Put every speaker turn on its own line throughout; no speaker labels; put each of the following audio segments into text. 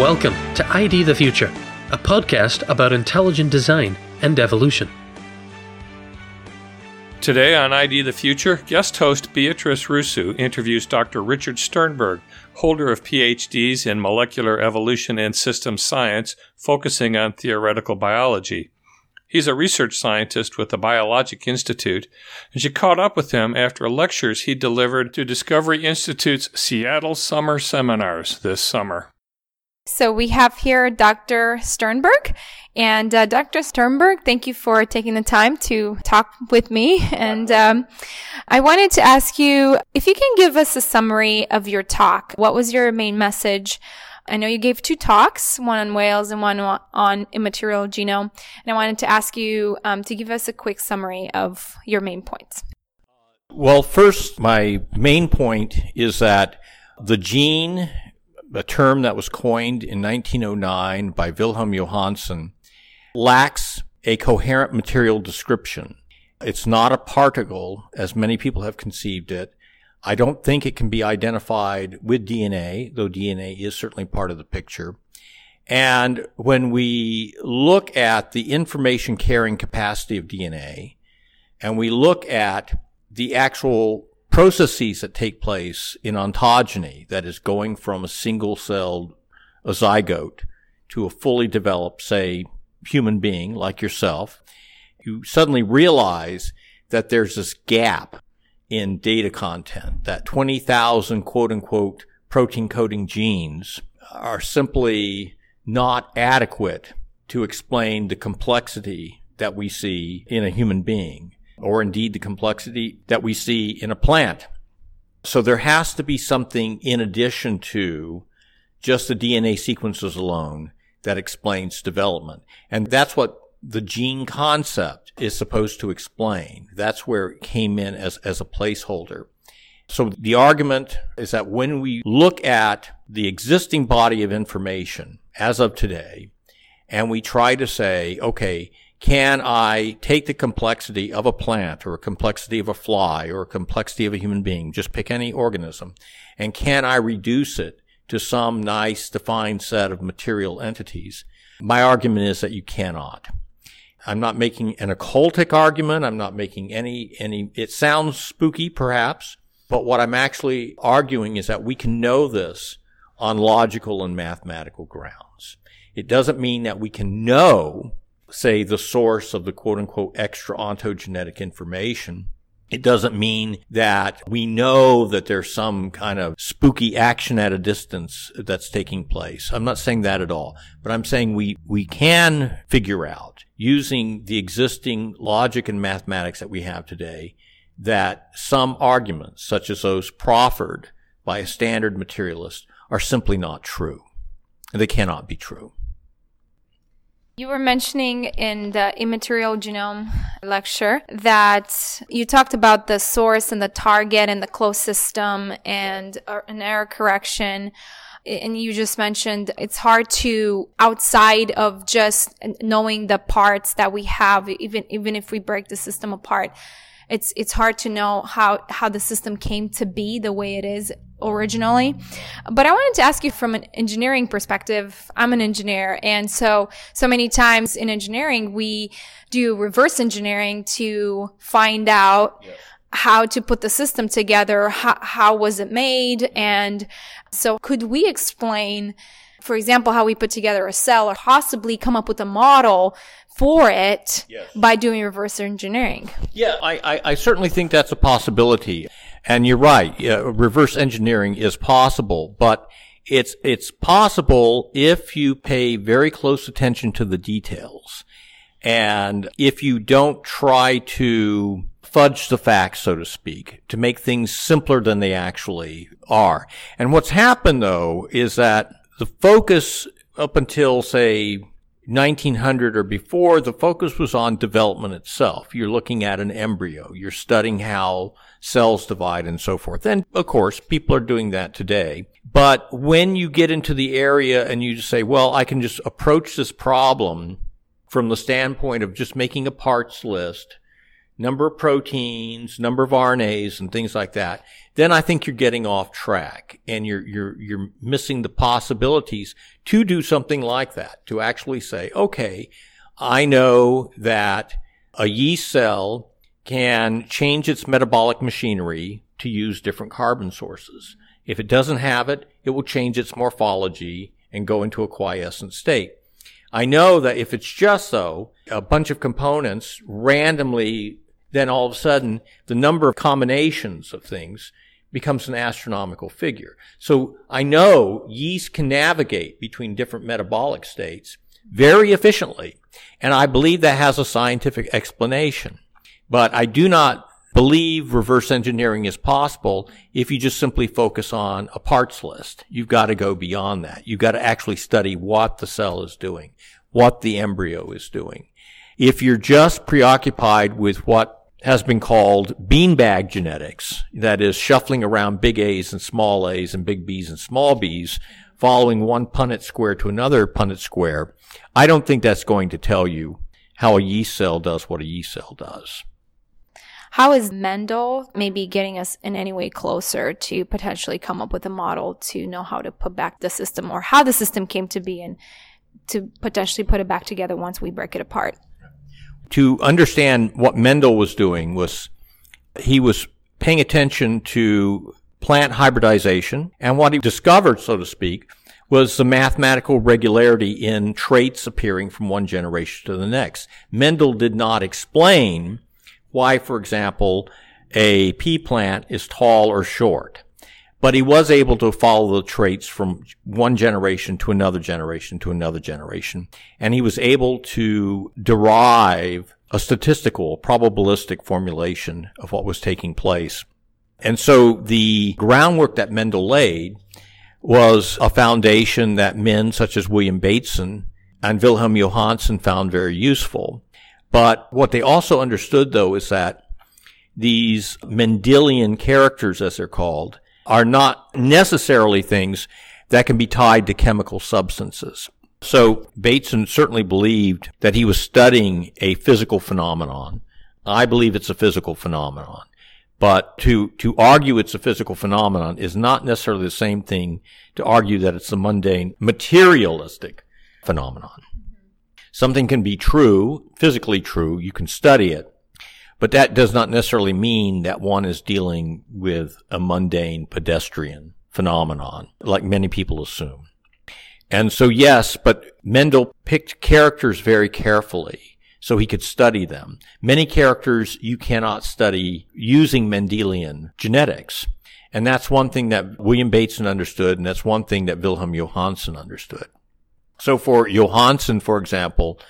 Welcome to ID the Future, a podcast about intelligent design and evolution.
Today on ID the Future, guest host Beatrice Rusu interviews Dr. Richard Sternberg, holder of PhDs in molecular evolution and systems science, focusing on theoretical biology. He's a research scientist with the Biologic Institute, and she caught up with him after lectures he delivered to Discovery Institute's Seattle Summer Seminars this summer.
So we have here Dr. Sternberg. And uh, Dr. Sternberg, thank you for taking the time to talk with me. And um, I wanted to ask you if you can give us a summary of your talk. What was your main message? I know you gave two talks, one on whales and one on immaterial genome. And I wanted to ask you um, to give us a quick summary of your main points.
Well, first, my main point is that the gene a term that was coined in 1909 by Wilhelm Johannsen, lacks a coherent material description. It's not a particle, as many people have conceived it. I don't think it can be identified with DNA, though DNA is certainly part of the picture. And when we look at the information carrying capacity of DNA, and we look at the actual processes that take place in ontogeny, that is going from a single celled zygote to a fully developed, say, human being like yourself, you suddenly realize that there's this gap in data content, that 20,000 quote unquote protein coding genes are simply not adequate to explain the complexity that we see in a human being or indeed the complexity that we see in a plant. So there has to be something in addition to just the DNA sequences alone that explains development. And that's what the gene concept is supposed to explain. That's where it came in as, as a placeholder. So the argument is that when we look at the existing body of information as of today, and we try to say, okay, can I take the complexity of a plant or a complexity of a fly or a complexity of a human being, just pick any organism, and can I reduce it to some nice defined set of material entities? My argument is that you cannot. I'm not making an occultic argument. I'm not making any, any, it sounds spooky perhaps, but what I'm actually arguing is that we can know this on logical and mathematical grounds. It doesn't mean that we can know say, the source of the quote unquote extra ontogenetic information. It doesn't mean that we know that there's some kind of spooky action at a distance that's taking place. I'm not saying that at all, but I'm saying we, we can figure out using the existing logic and mathematics that we have today that some arguments, such as those proffered by a standard materialist, are simply not true. They cannot be true.
You were mentioning in the immaterial genome lecture that you talked about the source and the target and the closed system and uh, an error correction. And you just mentioned it's hard to outside of just knowing the parts that we have, even, even if we break the system apart it's it's hard to know how how the system came to be the way it is originally. But I wanted to ask you from an engineering perspective. I'm an engineer, and so so many times in engineering we do reverse engineering to find out. How to put the system together, how, how was it made? And so could we explain, for example, how we put together a cell or possibly come up with a model for it yes. by doing reverse engineering.
Yeah, I, I, I, certainly think that's a possibility. And you're right, reverse engineering is possible, but it's, it's possible if you pay very close attention to the details. And if you don't try to fudge the facts, so to speak, to make things simpler than they actually are. And what's happened though is that the focus up until say 1900 or before, the focus was on development itself. You're looking at an embryo. You're studying how cells divide and so forth. And of course, people are doing that today. But when you get into the area and you just say, well, I can just approach this problem from the standpoint of just making a parts list, number of proteins, number of RNAs and things like that, then I think you're getting off track and you're, you're, you're missing the possibilities to do something like that, to actually say, okay, I know that a yeast cell can change its metabolic machinery to use different carbon sources. If it doesn't have it, it will change its morphology and go into a quiescent state. I know that if it's just so, a bunch of components randomly, then all of a sudden the number of combinations of things becomes an astronomical figure. So I know yeast can navigate between different metabolic states very efficiently. And I believe that has a scientific explanation. But I do not believe reverse engineering is possible if you just simply focus on a parts list. You've got to go beyond that. You've got to actually study what the cell is doing, what the embryo is doing. If you're just preoccupied with what has been called beanbag genetics, that is shuffling around big A's and small A's and big B's and small B's, following one Punnett square to another Punnett square, I don't think that's going to tell you how a yeast cell does what a yeast cell does.
How is Mendel maybe getting us in any way closer to potentially come up with a model to know how to put back the system or how the system came to be and to potentially put it back together once we break it apart?
To understand what Mendel was doing was he was paying attention to plant hybridization and what he discovered, so to speak, was the mathematical regularity in traits appearing from one generation to the next. Mendel did not explain why, for example, a pea plant is tall or short. But he was able to follow the traits from one generation to another generation to another generation. And he was able to derive a statistical, probabilistic formulation of what was taking place. And so the groundwork that Mendel laid was a foundation that men such as William Bateson and Wilhelm Johannsen found very useful. But what they also understood though is that these Mendelian characters, as they're called, are not necessarily things that can be tied to chemical substances. So Bateson certainly believed that he was studying a physical phenomenon. I believe it's a physical phenomenon. But to, to argue it's a physical phenomenon is not necessarily the same thing to argue that it's a mundane materialistic phenomenon. Something can be true, physically true, you can study it, but that does not necessarily mean that one is dealing with a mundane pedestrian phenomenon, like many people assume. And so yes, but Mendel picked characters very carefully so he could study them. Many characters you cannot study using Mendelian genetics. And that's one thing that William Bateson understood, and that's one thing that Wilhelm Johannsen understood. So for Johannsen, for example,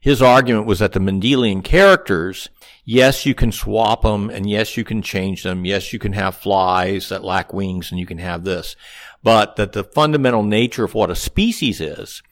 his argument was that the Mendelian characters, yes, you can swap them and yes, you can change them. Yes, you can have flies that lack wings and you can have this. But that the fundamental nature of what a species is,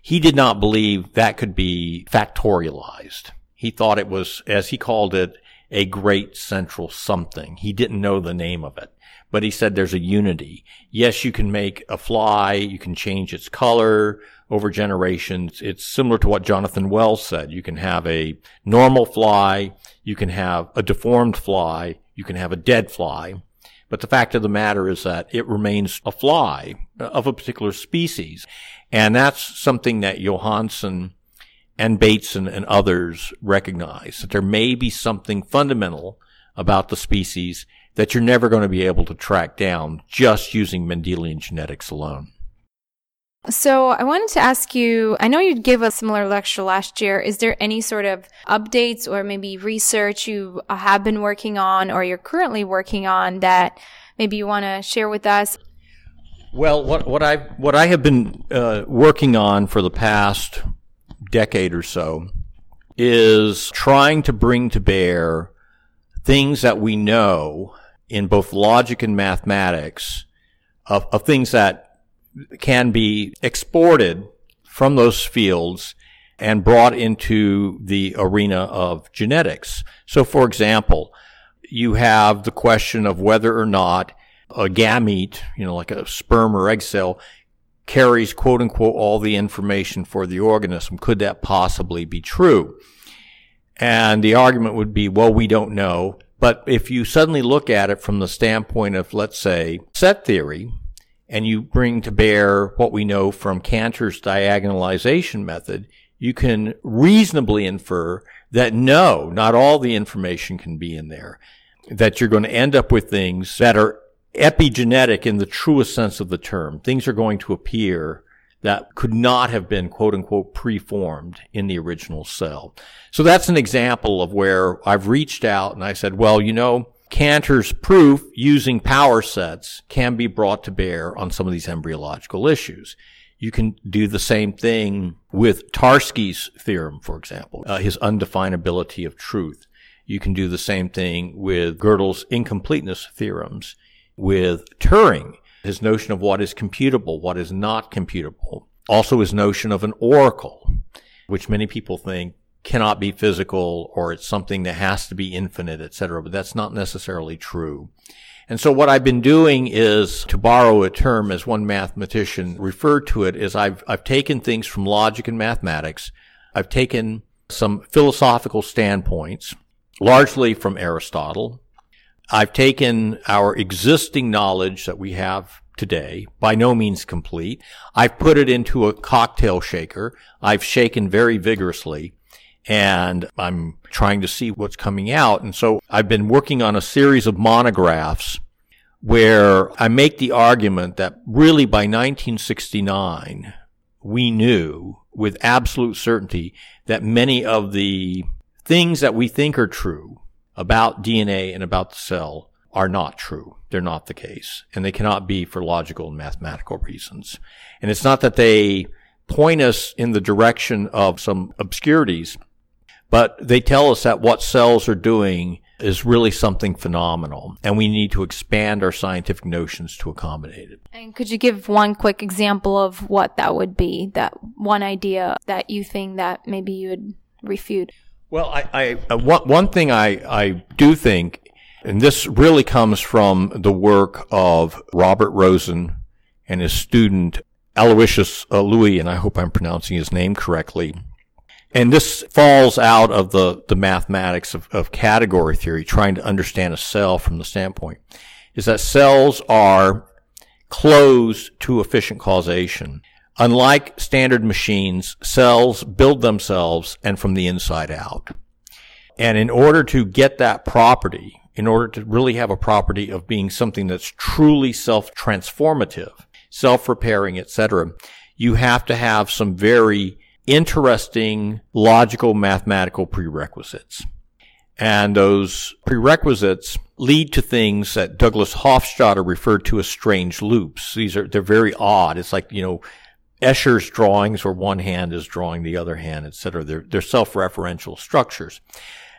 he did not believe that could be factorialized. He thought it was, as he called it, a great central something. He didn't know the name of it, but he said there's a unity. Yes, you can make a fly, you can change its color, over generations. It's similar to what Jonathan Wells said. You can have a normal fly, you can have a deformed fly, you can have a dead fly. But the fact of the matter is that it remains a fly of a particular species. And that's something that Johannsen and Bateson and others recognize, that there may be something fundamental about the species that you're never going to be able to track down just using Mendelian genetics alone.
So I wanted to ask you, I know you gave a similar lecture last year. Is there any sort of updates or maybe research you have been working on or you're currently working on that maybe you want to share with us?
Well, what, what I what I have been uh, working on for the past decade or so is trying to bring to bear things that we know in both logic and mathematics of, of things that can be exported from those fields and brought into the arena of genetics. So for example, you have the question of whether or not a gamete, you know, like a sperm or egg cell, carries quote unquote all the information for the organism. Could that possibly be true? And the argument would be, well, we don't know. But if you suddenly look at it from the standpoint of, let's say, set theory, and you bring to bear what we know from Cantor's diagonalization method, you can reasonably infer that no, not all the information can be in there. That you're going to end up with things that are epigenetic in the truest sense of the term. Things are going to appear that could not have been quote unquote preformed in the original cell. So that's an example of where I've reached out and I said, well, you know, Cantor's proof using power sets can be brought to bear on some of these embryological issues. You can do the same thing with Tarski's theorem, for example, uh, his undefinability of truth. You can do the same thing with Gödel's incompleteness theorems, with Turing, his notion of what is computable, what is not computable. Also his notion of an oracle, which many people think cannot be physical or it's something that has to be infinite, etc. But that's not necessarily true. And so what I've been doing is, to borrow a term as one mathematician referred to it, is I've, I've taken things from logic and mathematics. I've taken some philosophical standpoints, largely from Aristotle. I've taken our existing knowledge that we have today, by no means complete. I've put it into a cocktail shaker. I've shaken very vigorously and I'm trying to see what's coming out. And so I've been working on a series of monographs where I make the argument that really by 1969, we knew with absolute certainty that many of the things that we think are true about DNA and about the cell are not true. They're not the case. And they cannot be for logical and mathematical reasons. And it's not that they point us in the direction of some obscurities but they tell us that what cells are doing is really something phenomenal, and we need to expand our scientific notions to accommodate it.
And could you give one quick example of what that would be? That one idea that you think that maybe you would refute?
Well, I, I uh, one, one thing I, I do think, and this really comes from the work of Robert Rosen and his student Aloisius uh, Louie, and I hope I'm pronouncing his name correctly and this falls out of the, the mathematics of, of category theory, trying to understand a cell from the standpoint, is that cells are closed to efficient causation. Unlike standard machines, cells build themselves and from the inside out. And in order to get that property, in order to really have a property of being something that's truly self-transformative, self-repairing, etc., you have to have some very interesting logical mathematical prerequisites. And those prerequisites lead to things that Douglas Hofstadter referred to as strange loops. These are, they're very odd. It's like, you know, Escher's drawings where one hand is drawing the other hand, etc. They're, they're self-referential structures.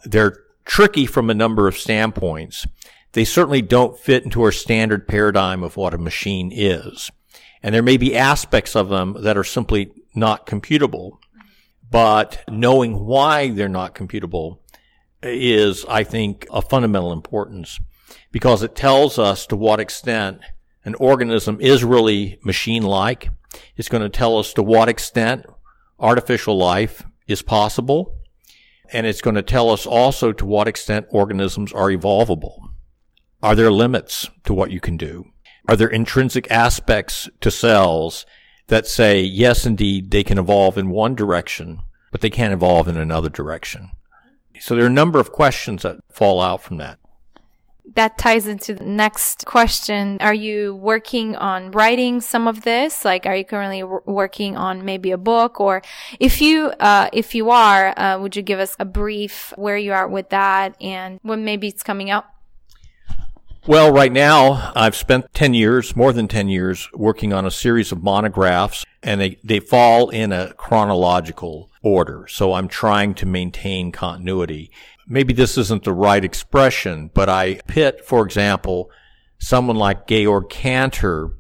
They're tricky from a number of standpoints. They certainly don't fit into our standard paradigm of what a machine is. And there may be aspects of them that are simply not computable. But knowing why they're not computable is, I think, a fundamental importance because it tells us to what extent an organism is really machine-like. It's going to tell us to what extent artificial life is possible. And it's going to tell us also to what extent organisms are evolvable. Are there limits to what you can do? Are there intrinsic aspects to cells that say, yes, indeed, they can evolve in one direction, but they can't evolve in another direction. So there are a number of questions that fall out from that.
That ties into the next question. Are you working on writing some of this? Like, are you currently w- working on maybe a book? Or if you, uh, if you are, uh, would you give us a brief where you are with that and when maybe it's coming out?
Well, right now, I've spent 10 years, more than 10 years, working on a series of monographs, and they, they fall in a chronological order. So I'm trying to maintain continuity. Maybe this isn't the right expression, but I pit, for example, someone like Georg Cantor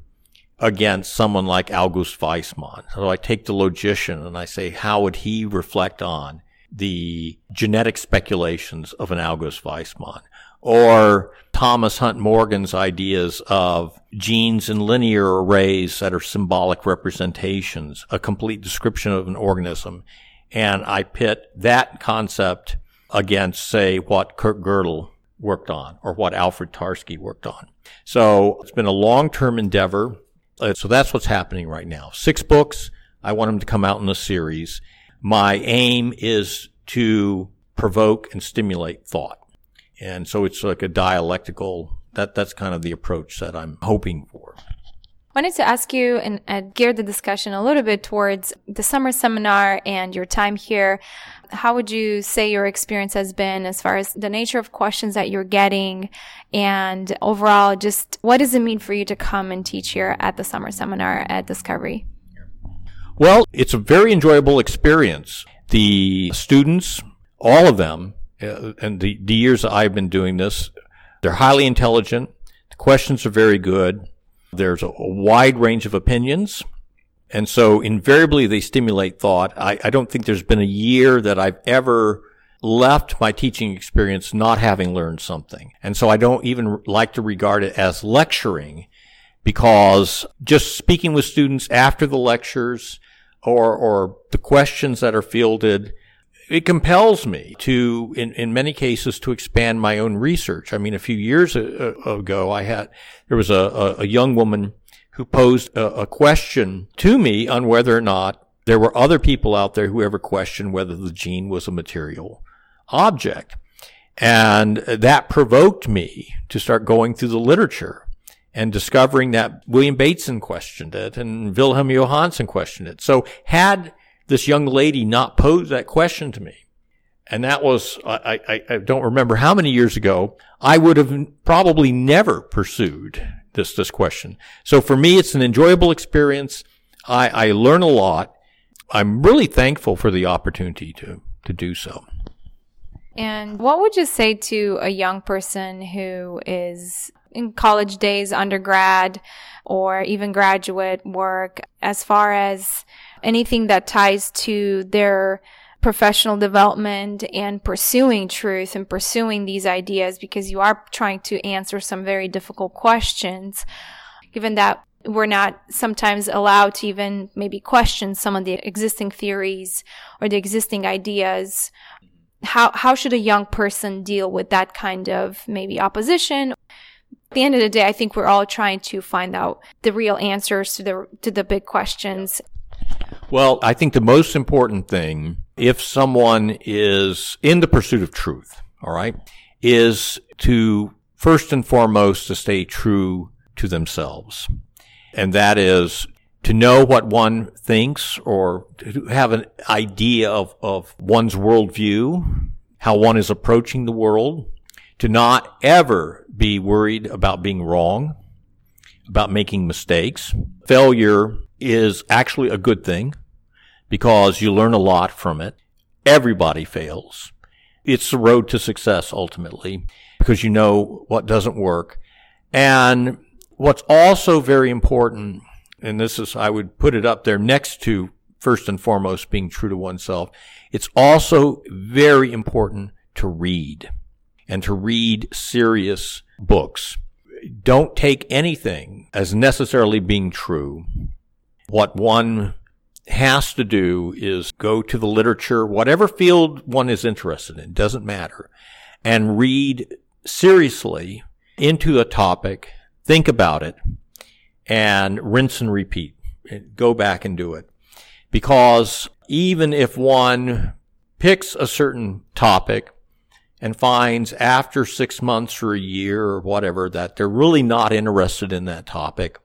against someone like August Weismann. So I take the logician and I say, how would he reflect on the genetic speculations of an August Weismann? or Thomas Hunt Morgan's ideas of genes in linear arrays that are symbolic representations, a complete description of an organism. And I pit that concept against, say, what Kurt Gödel worked on or what Alfred Tarski worked on. So it's been a long-term endeavor. Uh, so that's what's happening right now. Six books. I want them to come out in a series. My aim is to provoke and stimulate thought. And so it's like a dialectical, that, that's kind of the approach that I'm hoping for.
I wanted to ask you and uh, gear the discussion a little bit towards the summer seminar and your time here. How would you say your experience has been as far as the nature of questions that you're getting and overall just what does it mean for you to come and teach here at the summer seminar at Discovery?
Well, it's a very enjoyable experience. The students, all of them, uh, and the, the years that I've been doing this, they're highly intelligent. The questions are very good. There's a, a wide range of opinions. And so invariably they stimulate thought. I, I don't think there's been a year that I've ever left my teaching experience not having learned something. And so I don't even like to regard it as lecturing because just speaking with students after the lectures or, or the questions that are fielded, it compels me to, in, in many cases, to expand my own research. I mean, a few years ago, I had, there was a, a young woman who posed a, a question to me on whether or not there were other people out there who ever questioned whether the gene was a material object. And that provoked me to start going through the literature and discovering that William Bateson questioned it and Wilhelm Johannsen questioned it. So had this young lady not posed that question to me, and that was, I, I, I don't remember how many years ago, I would have probably never pursued this, this question. So for me, it's an enjoyable experience. I, I learn a lot. I'm really thankful for the opportunity to, to do so.
And what would you say to a young person who is in college days, undergrad, or even graduate work, as far as anything that ties to their professional development and pursuing truth and pursuing these ideas because you are trying to answer some very difficult questions, given that we're not sometimes allowed to even maybe question some of the existing theories or the existing ideas. How, how should a young person deal with that kind of maybe opposition? At the end of the day, I think we're all trying to find out the real answers to the, to the big questions
well, I think the most important thing, if someone is in the pursuit of truth, all right, is to first and foremost to stay true to themselves. And that is to know what one thinks or to have an idea of, of one's worldview, how one is approaching the world, to not ever be worried about being wrong, about making mistakes. Failure is actually a good thing because you learn a lot from it. Everybody fails. It's the road to success ultimately because you know what doesn't work. And what's also very important, and this is, I would put it up there next to first and foremost being true to oneself. It's also very important to read and to read serious books. Don't take anything as necessarily being true what one has to do is go to the literature, whatever field one is interested in, doesn't matter, and read seriously into a topic, think about it, and rinse and repeat. Go back and do it. Because even if one picks a certain topic and finds after six months or a year or whatever that they're really not interested in that topic,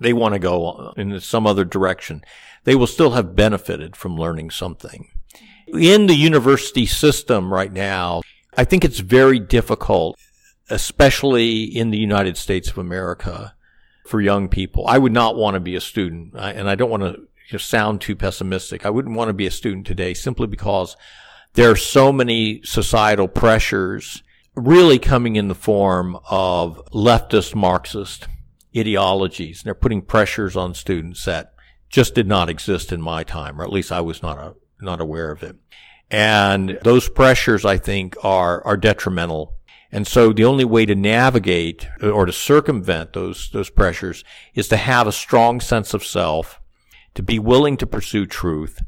they want to go in some other direction, they will still have benefited from learning something. In the university system right now, I think it's very difficult, especially in the United States of America, for young people. I would not want to be a student, and I don't want to sound too pessimistic. I wouldn't want to be a student today simply because there are so many societal pressures really coming in the form of leftist Marxist ideologies. And they're putting pressures on students that just did not exist in my time, or at least I was not a, not aware of it. And those pressures, I think, are, are detrimental. And so the only way to navigate or to circumvent those, those pressures is to have a strong sense of self, to be willing to pursue truth.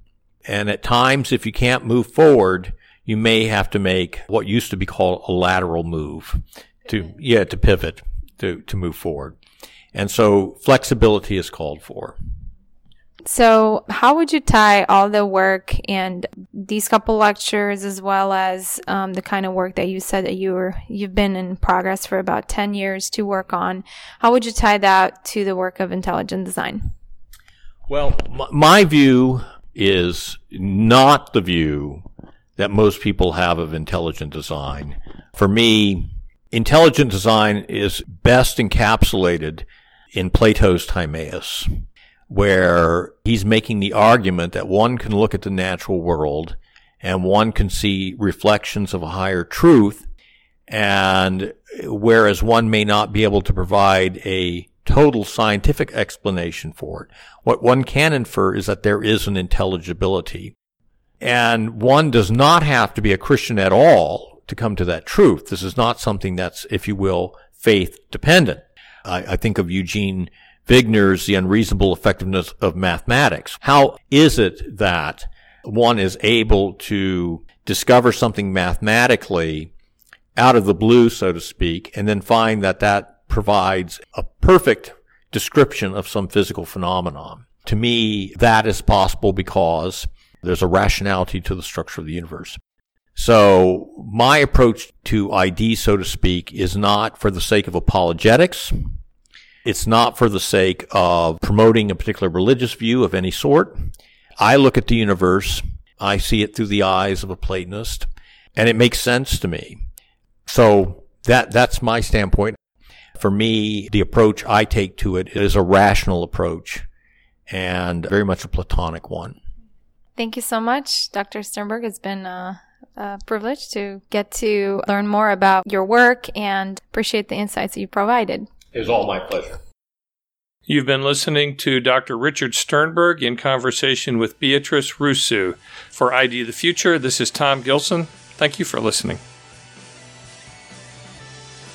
And at times, if you can't move forward, you may have to make what used to be called a lateral move to, mm-hmm. yeah, to pivot, to, to move forward. And so flexibility is called for.
So, how would you tie all the work and these couple lectures, as well as um, the kind of work that you said that you were you've been in progress for about ten years to work on? How would you tie that to the work of intelligent design?
Well, my view is not the view that most people have of intelligent design. For me, intelligent design is best encapsulated in Plato's Timaeus, where he's making the argument that one can look at the natural world and one can see reflections of a higher truth. And whereas one may not be able to provide a total scientific explanation for it, what one can infer is that there is an intelligibility. And one does not have to be a Christian at all to come to that truth. This is not something that's, if you will, faith dependent. I, I think of Eugene Wigner's The Unreasonable Effectiveness of Mathematics. How is it that one is able to discover something mathematically out of the blue, so to speak, and then find that that provides a perfect description of some physical phenomenon? To me, that is possible because there's a rationality to the structure of the universe. So my approach to ID, so to speak, is not for the sake of apologetics. It's not for the sake of promoting a particular religious view of any sort. I look at the universe. I see it through the eyes of a Platonist and it makes sense to me. So that, that's my standpoint. For me, the approach I take to it is a rational approach and very much a Platonic one.
Thank you so much, Dr. Sternberg. It's been a, a, privilege to get to learn more about your work and appreciate the insights that you provided.
It was all my pleasure.
You've been listening to Dr. Richard Sternberg in conversation with Beatrice Russo. For ID the Future, this is Tom Gilson. Thank you for listening.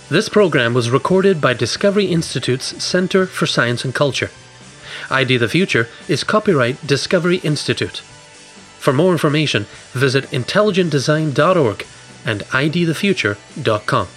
This program was recorded by Discovery Institute's Center for Science and Culture. ID the Future is copyright Discovery Institute. For more information, visit intelligentdesign.org and idthefuture.com.